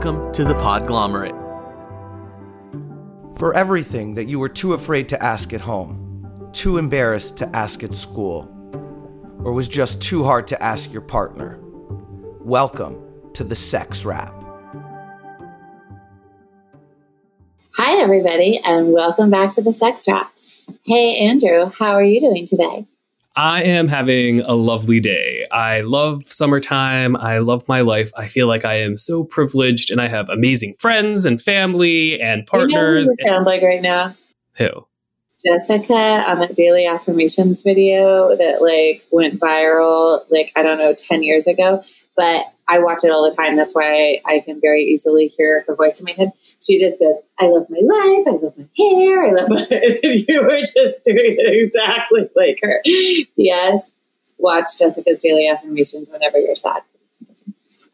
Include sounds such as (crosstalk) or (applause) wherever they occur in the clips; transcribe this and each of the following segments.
Welcome to the Podglomerate. For everything that you were too afraid to ask at home, too embarrassed to ask at school, or was just too hard to ask your partner, welcome to the Sex Wrap. Hi, everybody, and welcome back to the Sex Wrap. Hey, Andrew, how are you doing today? I am having a lovely day. I love summertime. I love my life. I feel like I am so privileged and I have amazing friends and family and partners. You know sound like right now? Who? Jessica on that daily affirmations video that like went viral like I don't know 10 years ago, but I watch it all the time. That's why I can very easily hear her voice in my head. She just goes, I love my life. I love my hair. I love my. (laughs) you were just doing it exactly like her. Yes. Watch Jessica's daily affirmations whenever you're sad.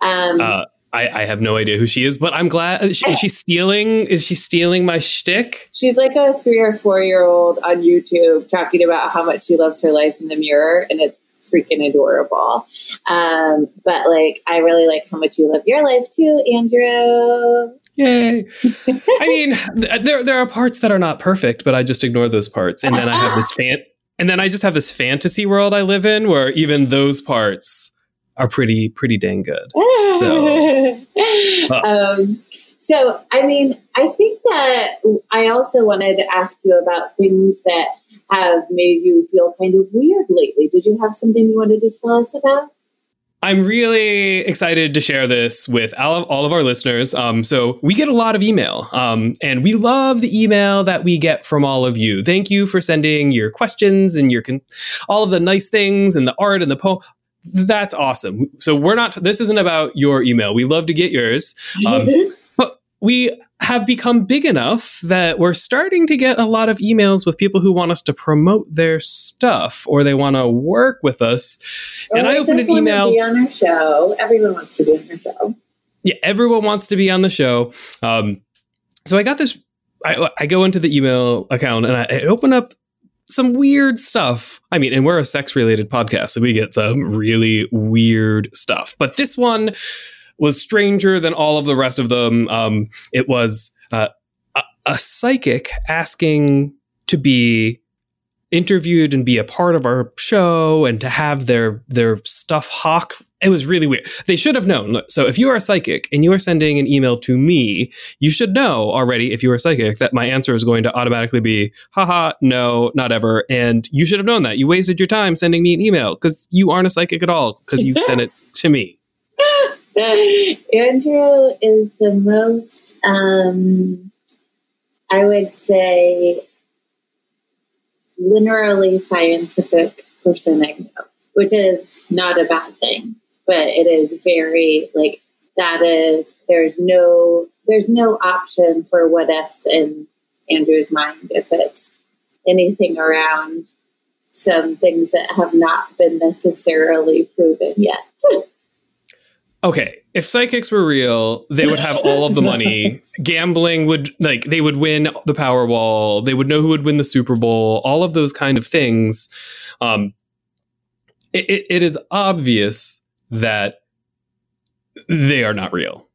Um, uh, I, I, have no idea who she is, but I'm glad. Is she, is she stealing? Is she stealing my shtick? She's like a three or four year old on YouTube talking about how much she loves her life in the mirror, and it's freaking adorable. Um, but like, I really like how much you love your life too, Andrew. Yay! (laughs) I mean, there there are parts that are not perfect, but I just ignore those parts, and then I have this fan, and then I just have this fantasy world I live in where even those parts are pretty pretty dang good. (laughs) So, uh. um, so I mean, I think that I also wanted to ask you about things that have made you feel kind of weird lately. Did you have something you wanted to tell us about? I'm really excited to share this with all of, all of our listeners. Um, so we get a lot of email, um, and we love the email that we get from all of you. Thank you for sending your questions and your con- all of the nice things and the art and the poem. That's awesome. So we're not. This isn't about your email. We love to get yours, um, (laughs) we have become big enough that we're starting to get a lot of emails with people who want us to promote their stuff or they want to work with us. Or and I opened an email. be on our show. Everyone wants to be on our show. Yeah, everyone wants to be on the show. Um, so I got this. I, I, go into the email account and I, I open up some weird stuff. I mean, and we're a sex related podcast, so we get some really weird stuff. But this one was stranger than all of the rest of them. Um, it was uh, a, a psychic asking to be interviewed and be a part of our show and to have their their stuff hawk. It was really weird. They should have known. So if you are a psychic and you are sending an email to me you should know already if you are a psychic that my answer is going to automatically be haha no not ever. And you should have known that. You wasted your time sending me an email because you aren't a psychic at all because you sent it to me (laughs) Andrew is the most, um, I would say, linearly scientific person I know, which is not a bad thing, but it is very like that is there's no there's no option for what ifs in Andrew's mind if it's anything around some things that have not been necessarily proven yet. (laughs) okay, if psychics were real, they would have all of the money. (laughs) Gambling would like they would win the Powerball. They would know who would win the Super Bowl. All of those kind of things. Um, it, it, it is obvious that they are not real.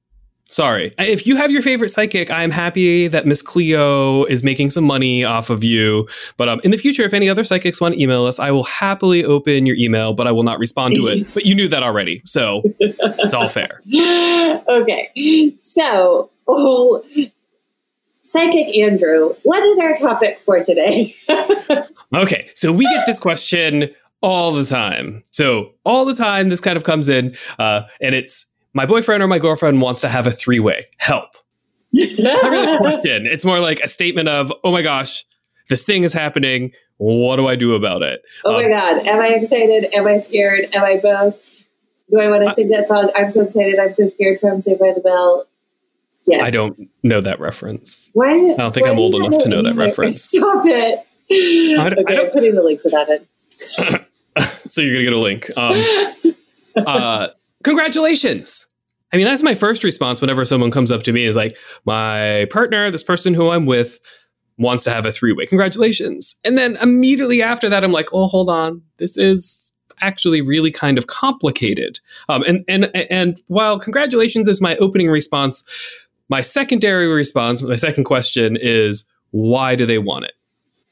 Sorry. If you have your favorite psychic, I'm happy that Miss Cleo is making some money off of you. But um, in the future, if any other psychics want to email us, I will happily open your email, but I will not respond to it. (laughs) but you knew that already. So it's all fair. (laughs) okay. So, oh, Psychic Andrew, what is our topic for today? (laughs) okay. So we get this question all the time. So all the time, this kind of comes in, uh, and it's my boyfriend or my girlfriend wants to have a three way. Help. it's not really a (laughs) question. It's more like a statement of, oh my gosh, this thing is happening. What do I do about it? Oh um, my God. Am I excited? Am I scared? Am I both? Do I want to sing that song? I'm so excited. I'm so scared from Saved by the Bell. Yes. I don't know that reference. Why? I don't think I'm old enough to know that reference. (laughs) Stop it. I don't, okay, I don't, I'm putting the link to that in. (laughs) so you're going to get a link. Um, uh, congratulations. I mean, that's my first response whenever someone comes up to me is like, my partner, this person who I'm with, wants to have a three way. Congratulations. And then immediately after that, I'm like, oh, hold on. This is, actually really kind of complicated. Um, and and and while congratulations is my opening response, my secondary response, my second question is why do they want it?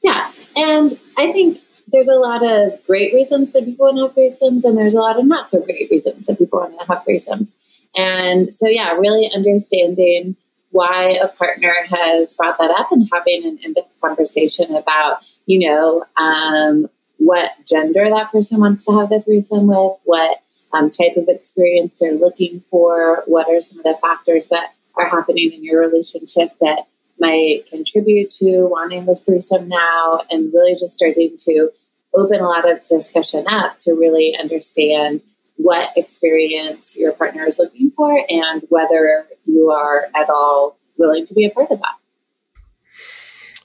Yeah, and I think there's a lot of great reasons that people want to have threesomes, and there's a lot of not so great reasons that people want to have threesomes. And so, yeah, really understanding why a partner has brought that up and having an in-depth conversation about, you know, um, what gender that person wants to have the threesome with, what um, type of experience they're looking for, what are some of the factors that are happening in your relationship that might contribute to wanting this threesome now, and really just starting to open a lot of discussion up to really understand what experience your partner is looking for and whether you are at all willing to be a part of that.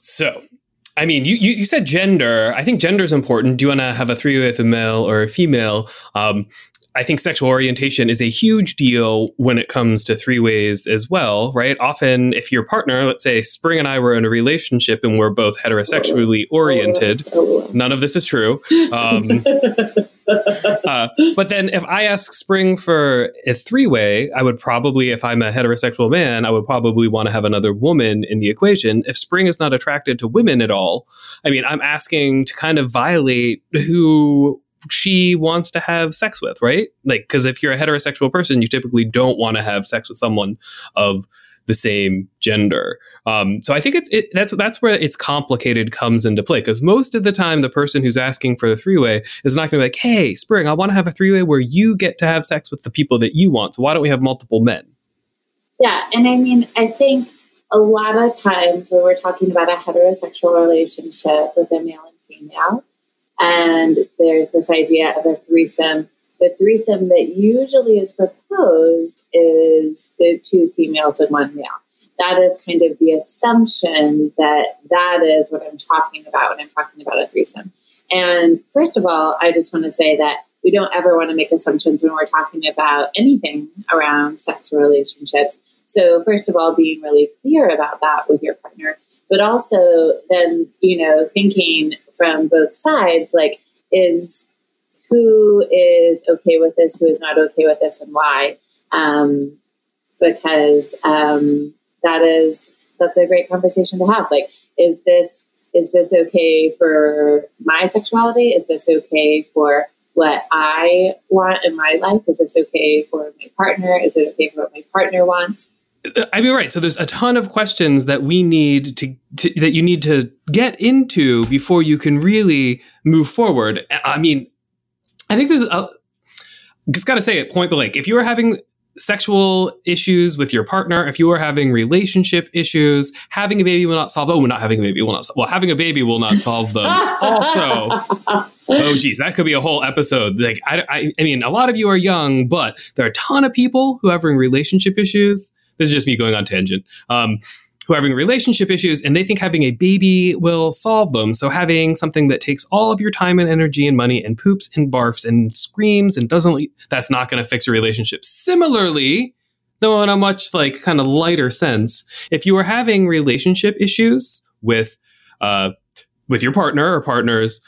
So, I mean, you, you, you said gender. I think gender is important. Do you want to have a three with a male or a female? Um, I think sexual orientation is a huge deal when it comes to three ways as well, right? Often, if your partner, let's say Spring and I were in a relationship and we're both heterosexually oriented, none of this is true. Um, (laughs) uh, but then if I ask Spring for a three way, I would probably, if I'm a heterosexual man, I would probably want to have another woman in the equation. If Spring is not attracted to women at all, I mean, I'm asking to kind of violate who she wants to have sex with, right? Like, because if you're a heterosexual person, you typically don't want to have sex with someone of the same gender. Um, so I think it's it, that's that's where it's complicated comes into play because most of the time the person who's asking for the three way is not going to be like, "Hey, Spring, I want to have a three way where you get to have sex with the people that you want. So why don't we have multiple men?" Yeah, and I mean, I think a lot of times when we're talking about a heterosexual relationship with a male and female, and there's this idea of a threesome. The threesome that usually is proposed is the two females and one male. That is kind of the assumption that that is what I'm talking about when I'm talking about a threesome. And first of all, I just want to say that we don't ever want to make assumptions when we're talking about anything around sex relationships. So, first of all, being really clear about that with your partner but also then you know thinking from both sides like is who is okay with this who is not okay with this and why? Um, because um, that is that's a great conversation to have. Like is this is this okay for my sexuality? Is this okay for what i want in my life? Is this okay for my partner? Is it okay for what my partner wants I mean, right. So there's a ton of questions that we need to, to, that you need to get into before you can really move forward. I mean, I think there's a, just got to say it point blank. If you are having sexual issues with your partner, if you are having relationship issues, having a baby will not solve. Oh, we're not having a baby will not. Solve, well, having a baby will not solve them. (laughs) also, oh, geez, that could be a whole episode. Like, I, I, I mean, a lot of you are young, but there are a ton of people who are having relationship issues this is just me going on tangent. Um, who are having relationship issues and they think having a baby will solve them. So having something that takes all of your time and energy and money and poops and barfs and screams and doesn't that's not going to fix a relationship. Similarly, though in a much like kind of lighter sense, if you are having relationship issues with uh, with your partner or partners,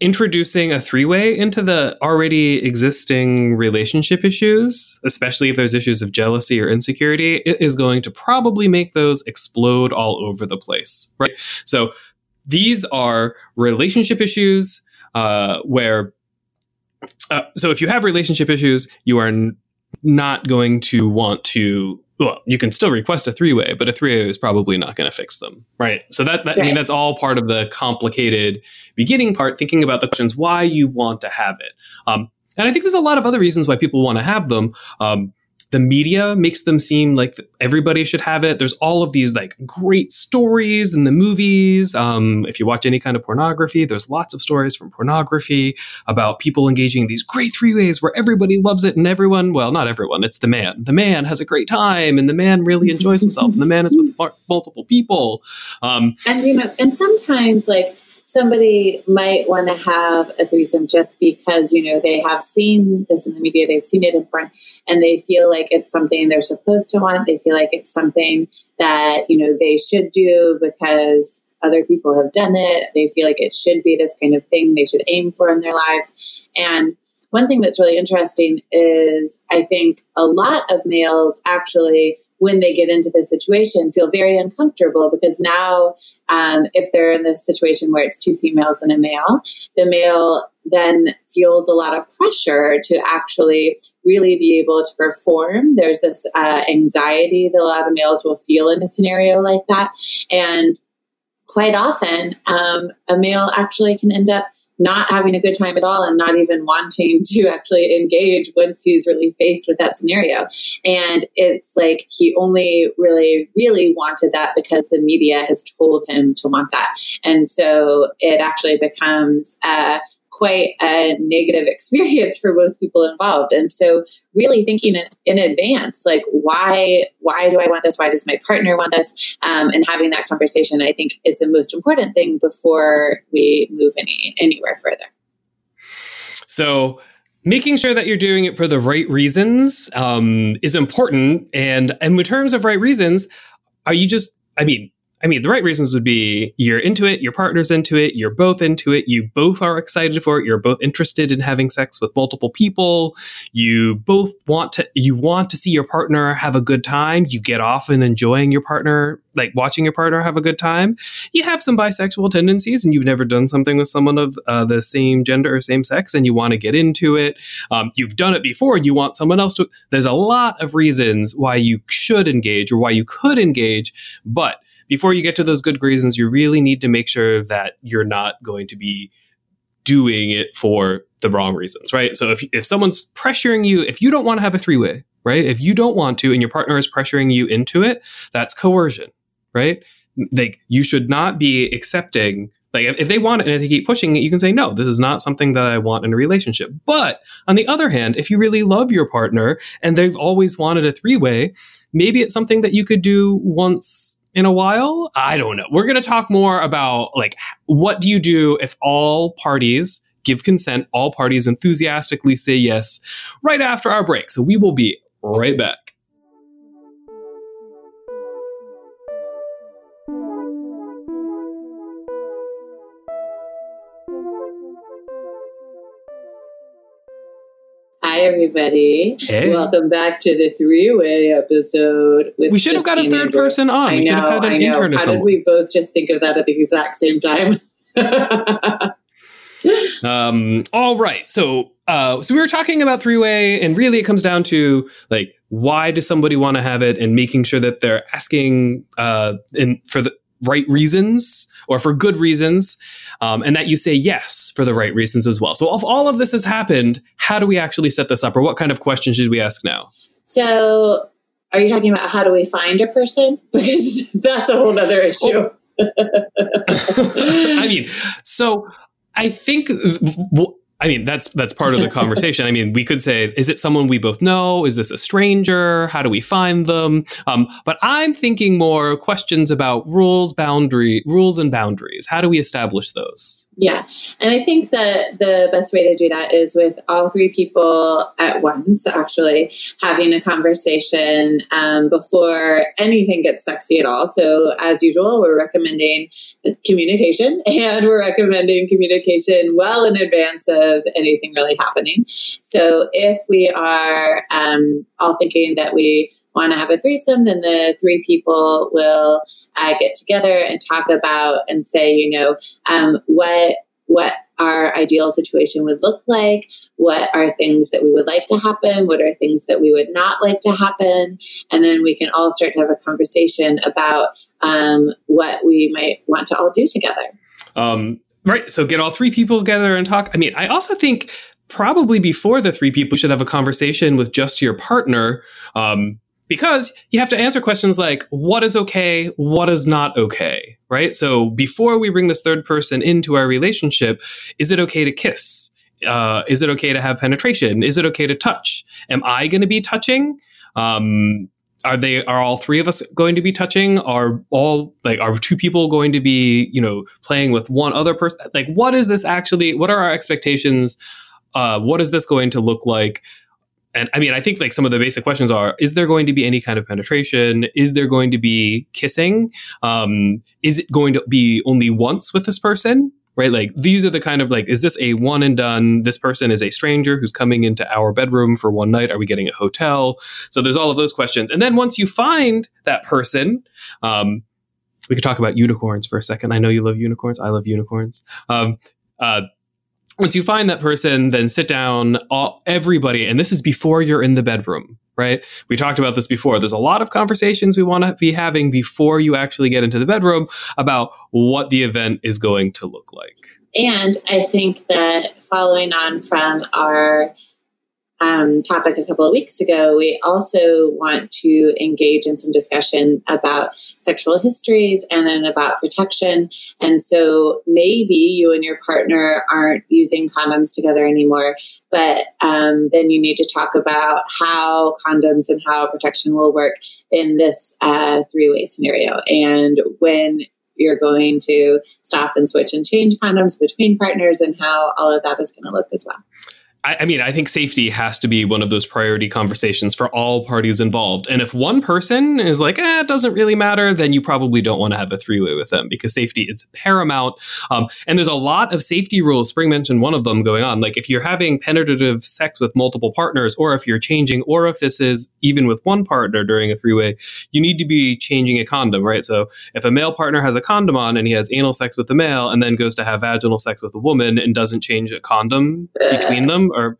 introducing a three way into the already existing relationship issues, especially if there's issues of jealousy or insecurity, it is going to probably make those explode all over the place, right? So these are relationship issues uh, where, uh, so if you have relationship issues, you are n- not going to want to well, you can still request a three way, but a three way is probably not going to fix them, right? So that, that right. I mean, that's all part of the complicated beginning part. Thinking about the questions why you want to have it, um, and I think there's a lot of other reasons why people want to have them. Um, the media makes them seem like everybody should have it. There's all of these like great stories in the movies. Um, if you watch any kind of pornography, there's lots of stories from pornography about people engaging in these great three ways where everybody loves it and everyone, well, not everyone, it's the man. The man has a great time and the man really enjoys himself and the man is with (laughs) multiple people. Um, and you know, and sometimes like somebody might want to have a threesome just because you know they have seen this in the media they've seen it in porn and they feel like it's something they're supposed to want they feel like it's something that you know they should do because other people have done it they feel like it should be this kind of thing they should aim for in their lives and one thing that's really interesting is I think a lot of males actually, when they get into this situation, feel very uncomfortable because now, um, if they're in this situation where it's two females and a male, the male then feels a lot of pressure to actually really be able to perform. There's this uh, anxiety that a lot of males will feel in a scenario like that. And quite often, um, a male actually can end up not having a good time at all and not even wanting (laughs) to actually engage once he's really faced with that scenario. And it's like he only really, really wanted that because the media has told him to want that. And so it actually becomes uh, quite a negative (laughs) experience for most people involved. And so really thinking in advance, like why, why do I want this? Why does my partner want this? Um, and having that conversation, I think is the most important thing before we move any, anywhere further. So making sure that you're doing it for the right reasons um, is important. And, and in terms of right reasons, are you just, I mean, I mean, the right reasons would be you're into it, your partner's into it, you're both into it, you both are excited for it, you're both interested in having sex with multiple people, you both want to you want to see your partner have a good time, you get off and enjoying your partner, like watching your partner have a good time. You have some bisexual tendencies and you've never done something with someone of uh, the same gender or same sex and you want to get into it. Um, you've done it before and you want someone else to. There's a lot of reasons why you should engage or why you could engage, but before you get to those good reasons, you really need to make sure that you're not going to be doing it for the wrong reasons, right? So if, if someone's pressuring you, if you don't want to have a three way, right? If you don't want to and your partner is pressuring you into it, that's coercion, right? Like you should not be accepting like if they want it and if they keep pushing it, you can say, no, this is not something that I want in a relationship. But on the other hand, if you really love your partner and they've always wanted a three way, maybe it's something that you could do once in a while. I don't know. We're going to talk more about like what do you do if all parties give consent, all parties enthusiastically say yes right after our break. So we will be right back. Hi, everybody. Hey. Welcome back to the three way episode. we should have got a third person on. I we know, should have had an I know. intern How did we both just think of that at the exact same time? (laughs) Um, all right. So, uh, so we were talking about three way, and really it comes down to like, why does somebody want to have it, and making sure that they're asking uh, in for the right reasons or for good reasons, um, and that you say yes for the right reasons as well. So, if all of this has happened, how do we actually set this up, or what kind of questions should we ask now? so, are you talking about how do we find a person? (laughs) Because that's a whole other issue. (laughs) I mean, so I think. w- I mean, that's that's part of the (laughs) conversation. I mean, we could say, is it someone we both know? Is this a stranger? How do we find them? Um, but I'm thinking more questions about rules, boundary, rules and boundaries. How do we establish those? Yeah. And I think that the best way to do that is with all three people at once, actually having a conversation um, before anything gets sexy at all. So, as usual, we're recommending communication (laughs) and we're recommending communication well in advance of anything really happening. So, if we are um, all thinking that we want to have a threesome, then the three people will uh, get together and talk about and say, you know, um, what what our ideal situation would look like, what are things that we would like to happen, what are things that we would not like to happen, and then we can all start to have a conversation about um, what we might want to all do together. Um, right. So get all three people together and talk. I mean, I also think probably before the three people should have a conversation with just your partner. Um, because you have to answer questions like what is okay, what is not okay, right? So before we bring this third person into our relationship, is it okay to kiss? Uh, is it okay to have penetration? Is it okay to touch? Am I going to be touching? Um, are they are all three of us going to be touching? Are all like are two people going to be you know playing with one other person? Like what is this actually? What are our expectations? Uh, what is this going to look like? And I mean, I think like some of the basic questions are: Is there going to be any kind of penetration? Is there going to be kissing? Um, is it going to be only once with this person? right? Like these are the kind of like, is this a one and done? This person is a stranger who's coming into our bedroom for one night. Are we getting a hotel? So there's all of those questions. And then once you find that person, um, we could talk about unicorns for a second. I know you love unicorns. I love unicorns. Um, uh, once you find that person, then sit down, all, everybody, and this is before you're in the bedroom, right? We talked about this before. There's a lot of conversations we want to be having before you actually get into the bedroom about what the event is going to look like. And I think that following on from our um, topic a couple of weeks ago, we also want to engage in some discussion about sexual histories and then about protection. And so maybe you and your partner aren't using condoms together anymore, but um, then you need to talk about how condoms and how protection will work in this uh, three way scenario. And when you're going to stop and switch and change condoms between partners and how all of that is going to look as well. I, I, mean, I think safety has to be one of those priority conversations for all parties involved. And if one person is like, eh, it doesn't really matter, then you probably don't want to have a three way with them because safety is paramount. Um, and there's a lot of safety rules. Spring mentioned one of them going on. Like if you're having penetrative sex with multiple partners, or if you're changing orifices even with one partner during a three way, you need to be changing a condom, right? So if a male partner has a condom on and he has anal sex with the male and then goes to have vaginal sex with a woman and doesn't change a condom between them, or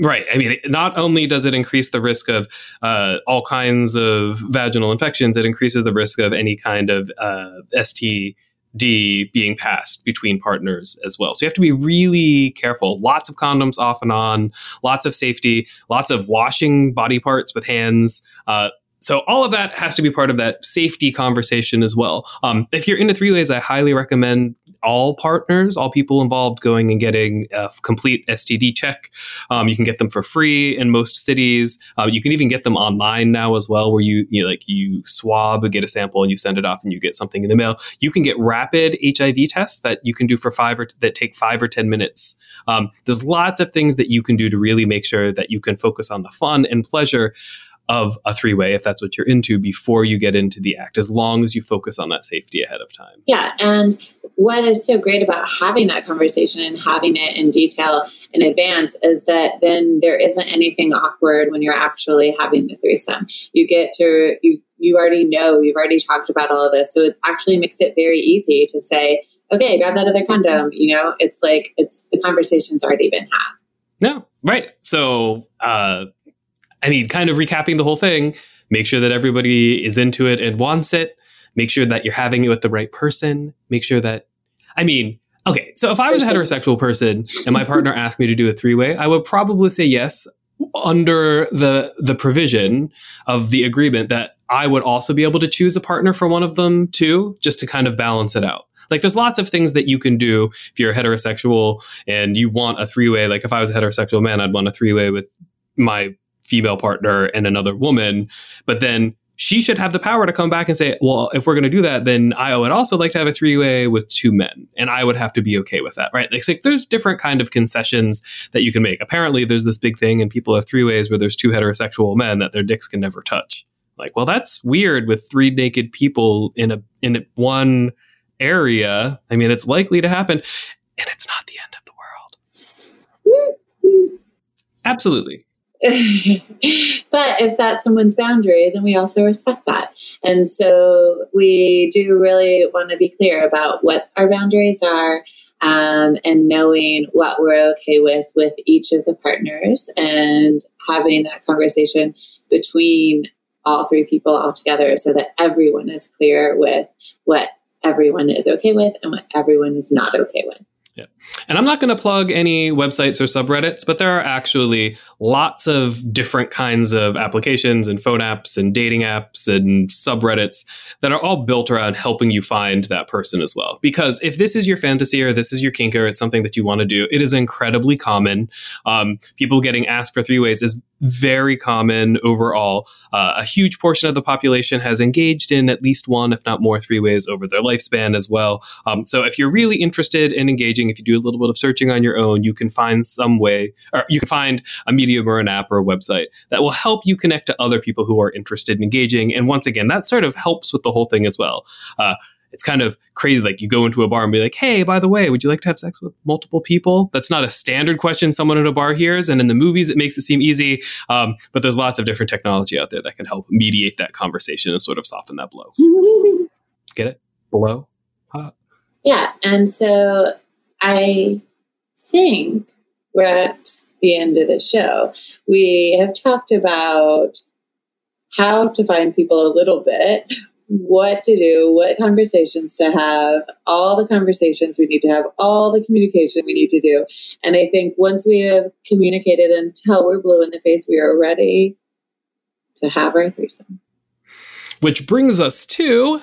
Right. I mean, not only does it increase the risk of uh, all kinds of vaginal infections, it increases the risk of any kind of uh, STD being passed between partners as well. So you have to be really careful. Lots of condoms off and on, lots of safety, lots of washing body parts with hands. Uh, so all of that has to be part of that safety conversation as well. Um, if you're into three ways, I highly recommend all partners, all people involved, going and getting a complete STD check. Um, you can get them for free in most cities. Uh, you can even get them online now as well, where you, you know, like you swab, get a sample, and you send it off, and you get something in the mail. You can get rapid HIV tests that you can do for five or t- that take five or ten minutes. Um, there's lots of things that you can do to really make sure that you can focus on the fun and pleasure of a three way if that's what you're into before you get into the act, as long as you focus on that safety ahead of time. Yeah. And what is so great about having that conversation and having it in detail in advance is that then there isn't anything awkward when you're actually having the threesome. You get to, you, you already know, you've already talked about all of this. So it actually makes it very easy to say, okay, grab that other condom. You know, it's like, it's the conversation's already been had. No, right. So, uh, I mean, kind of recapping the whole thing, make sure that everybody is into it and wants it. Make sure that you're having it with the right person. Make sure that, I mean, okay, so if I was a heterosexual person and my partner (laughs) asked me to do a three way, I would probably say yes under the the provision of the agreement that I would also be able to choose a partner for one of them too, just to kind of balance it out. Like there's lots of things that you can do if you're heterosexual and you want a three way. Like if I was a heterosexual man, I'd want a three way with my female partner and another woman, but then she should have the power to come back and say, well, if we're going to do that, then I would also like to have a three way with two men, and I would have to be okay with that, right? Like, like, there's different kind of concessions that you can make. Apparently, there's this big thing, and people have three ways where there's two heterosexual men that their dicks can never touch. Like, well, that's weird with three naked people in a in one area. I mean, it's likely to happen, and it's not the end of the world. Absolutely. (laughs) but if that's someone's boundary, then we also respect that. And so we do really want to be clear about what our boundaries are um, and knowing what we're okay with with each of the partners and having that conversation between all three people all together so that everyone is clear with what everyone is okay with and what everyone is not okay with. Yeah. And I'm not going to plug any websites or subreddits, but there are actually lots of different kinds of applications and phone apps and dating apps and subreddits that are all built around helping you find that person as well. Because if this is your fantasy or this is your kink or it's something that you want to do, it is incredibly common. Um, people getting asked for three ways is very common overall. Uh, a huge portion of the population has engaged in at least one, if not more, three ways over their lifespan as well. Um, so if you're really interested in engaging, if you do a little bit of searching on your own, you can find some way, or you can find a medium or an app or a website that will help you connect to other people who are interested in engaging. And once again, that sort of helps with the whole thing as well. Uh, it's kind of crazy. Like you go into a bar and be like, "Hey, by the way, would you like to have sex with multiple people?" That's not a standard question someone at a bar hears, and in the movies, it makes it seem easy. Um, but there's lots of different technology out there that can help mediate that conversation and sort of soften that blow. (laughs) Get it? Blow. Hot. Yeah, and so I think we're at the end of the show. We have talked about how to find people a little bit what to do, what conversations to have, all the conversations we need to have, all the communication we need to do. And I think once we have communicated until we're blue in the face, we are ready to have our threesome. Which brings us to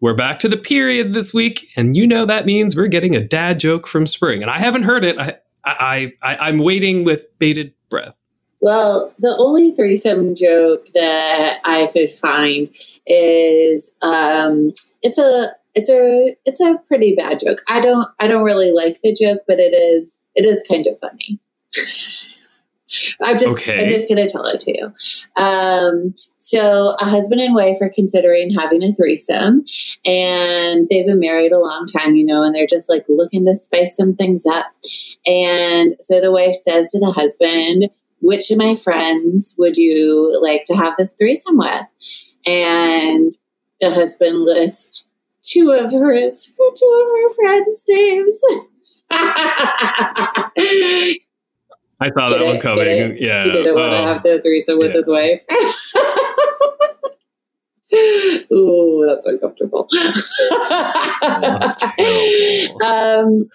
we're back to the period this week, and you know that means we're getting a dad joke from spring. And I haven't heard it. I, I, I I'm waiting with bated breath. Well, the only threesome joke that I could find is um, it's a it's a it's a pretty bad joke. I don't I don't really like the joke, but it is it is kind of funny. (laughs) I'm just okay. I'm just gonna tell it to you. Um, so a husband and wife are considering having a threesome, and they've been married a long time, you know, and they're just like looking to spice some things up. And so the wife says to the husband, which of my friends would you like to have this threesome with? And the husband lists two of hers, two of her friends' names. (laughs) I saw that one coming. Yeah. He didn't want to have the threesome with yeah. his wife. (laughs) Ooh, that's uncomfortable. (laughs) that's um,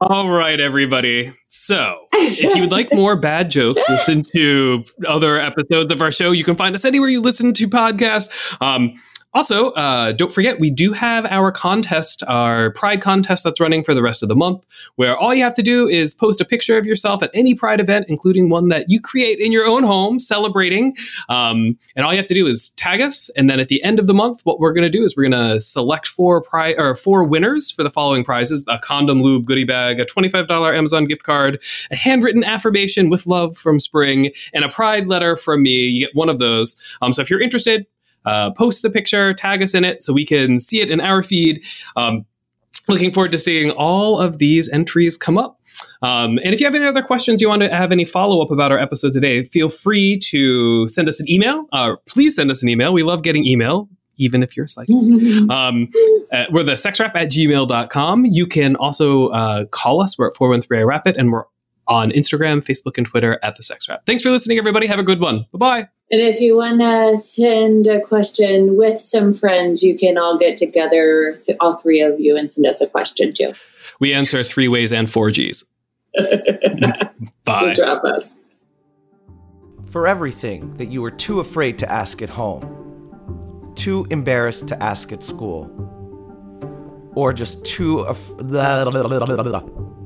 all right, everybody. So, if you would like more bad jokes, listen to other episodes of our show. You can find us anywhere you listen to podcasts. Um, also, uh, don't forget, we do have our contest, our Pride contest that's running for the rest of the month, where all you have to do is post a picture of yourself at any Pride event, including one that you create in your own home celebrating. Um, and all you have to do is tag us. And then at the end of the month, what we're going to do is we're going to select four pri- or four winners for the following prizes a condom lube goodie bag, a $25 Amazon gift card, a handwritten affirmation with love from Spring, and a Pride letter from me. You get one of those. Um, so if you're interested, uh, post a picture, tag us in it so we can see it in our feed. Um, looking forward to seeing all of these entries come up. Um, and if you have any other questions, you want to have any follow up about our episode today, feel free to send us an email. Uh, please send us an email. We love getting email. Even if you're a psychic. (laughs) um, uh, we're the sexwrap at gmail.com. You can also uh, call us. We're at 413 I Rapid, and we're on Instagram, Facebook, and Twitter at the Sex. Thanks for listening, everybody. Have a good one. Bye bye. And if you want to send a question with some friends, you can all get together, all three of you, and send us a question too. We answer three ways and four Gs. (laughs) Bye. Wrap us. For everything that you were too afraid to ask at home, too embarrassed to ask at school, or just too. Af- (laughs)